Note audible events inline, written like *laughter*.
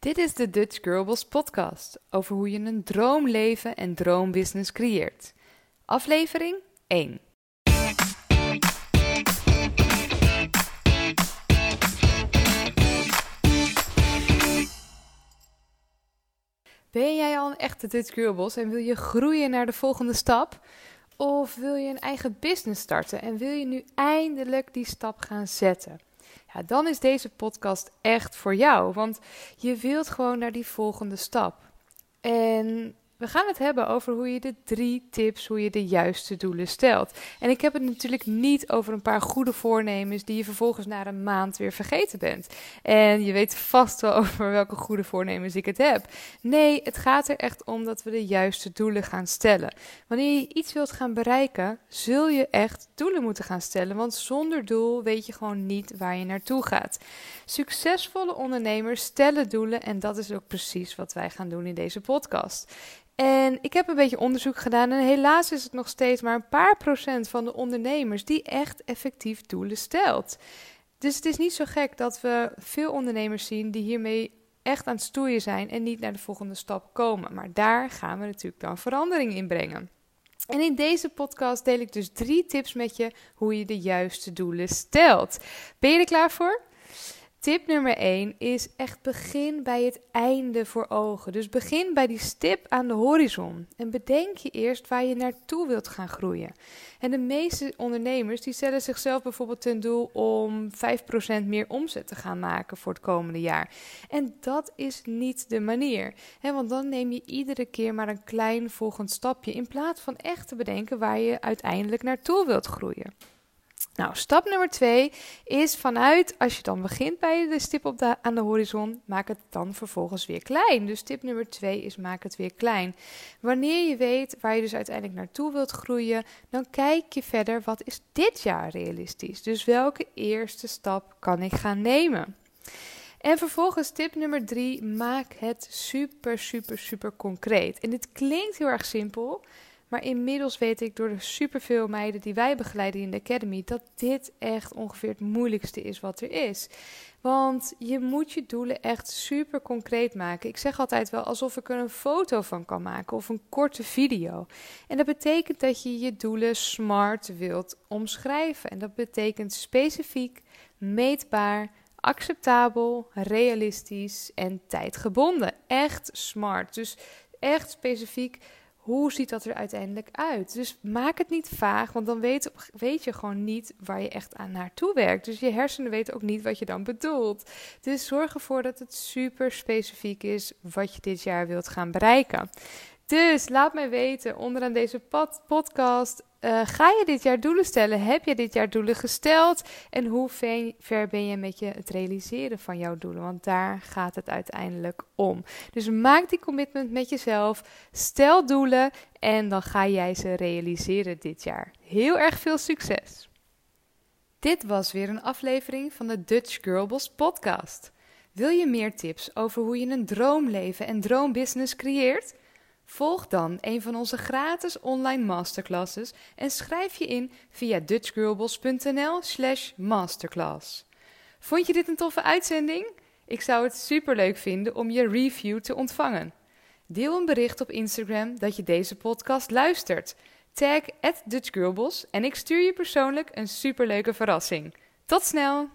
Dit is de Dutch Girls podcast over hoe je een droomleven en droombusiness creëert. Aflevering 1. Ben jij al een echte Dutch Girls en wil je groeien naar de volgende stap? Of wil je een eigen business starten en wil je nu eindelijk die stap gaan zetten? Ja, dan is deze podcast echt voor jou, want je wilt gewoon naar die volgende stap. En we gaan het hebben over hoe je de drie tips, hoe je de juiste doelen stelt. En ik heb het natuurlijk niet over een paar goede voornemens die je vervolgens na een maand weer vergeten bent. En je weet vast wel *laughs* over welke goede voornemens ik het heb. Nee, het gaat er echt om dat we de juiste doelen gaan stellen. Wanneer je iets wilt gaan bereiken, zul je echt doelen moeten gaan stellen. Want zonder doel weet je gewoon niet waar je naartoe gaat. Succesvolle ondernemers stellen doelen en dat is ook precies wat wij gaan doen in deze podcast. En ik heb een beetje onderzoek gedaan en helaas is het nog steeds maar een paar procent van de ondernemers die echt effectief doelen stelt. Dus het is niet zo gek dat we veel ondernemers zien die hiermee echt aan het stoeien zijn en niet naar de volgende stap komen. Maar daar gaan we natuurlijk dan verandering in brengen. En in deze podcast deel ik dus drie tips met je hoe je de juiste doelen stelt. Ben je er klaar voor? Tip nummer 1 is echt begin bij het einde voor ogen. Dus begin bij die stip aan de horizon. En bedenk je eerst waar je naartoe wilt gaan groeien. En de meeste ondernemers die stellen zichzelf bijvoorbeeld ten doel om 5% meer omzet te gaan maken voor het komende jaar. En dat is niet de manier. Want dan neem je iedere keer maar een klein volgend stapje. In plaats van echt te bedenken waar je uiteindelijk naartoe wilt groeien. Nou, stap nummer twee is vanuit, als je dan begint bij de stip op de, aan de horizon, maak het dan vervolgens weer klein. Dus tip nummer twee is maak het weer klein. Wanneer je weet waar je dus uiteindelijk naartoe wilt groeien, dan kijk je verder, wat is dit jaar realistisch? Dus welke eerste stap kan ik gaan nemen? En vervolgens tip nummer drie, maak het super, super, super concreet. En dit klinkt heel erg simpel, maar inmiddels weet ik door de superveel meiden die wij begeleiden in de Academy dat dit echt ongeveer het moeilijkste is wat er is. Want je moet je doelen echt super concreet maken. Ik zeg altijd wel alsof ik er een foto van kan maken of een korte video. En dat betekent dat je je doelen smart wilt omschrijven. En dat betekent specifiek, meetbaar, acceptabel, realistisch en tijdgebonden. Echt smart. Dus echt specifiek hoe ziet dat er uiteindelijk uit? Dus maak het niet vaag, want dan weet, weet je gewoon niet waar je echt aan naartoe werkt. Dus je hersenen weten ook niet wat je dan bedoelt. Dus zorg ervoor dat het super specifiek is wat je dit jaar wilt gaan bereiken. Dus laat mij weten onderaan deze podcast uh, ga je dit jaar doelen stellen? Heb je dit jaar doelen gesteld? En hoe ver ben je met je het realiseren van jouw doelen? Want daar gaat het uiteindelijk om. Dus maak die commitment met jezelf. Stel doelen en dan ga jij ze realiseren dit jaar. Heel erg veel succes! Dit was weer een aflevering van de Dutch Girlboss podcast. Wil je meer tips over hoe je een droomleven en droombusiness creëert? Volg dan een van onze gratis online masterclasses en schrijf je in via dutchgirlboss.nl/slash masterclass. Vond je dit een toffe uitzending? Ik zou het superleuk vinden om je review te ontvangen. Deel een bericht op Instagram dat je deze podcast luistert. Tag at en ik stuur je persoonlijk een superleuke verrassing. Tot snel!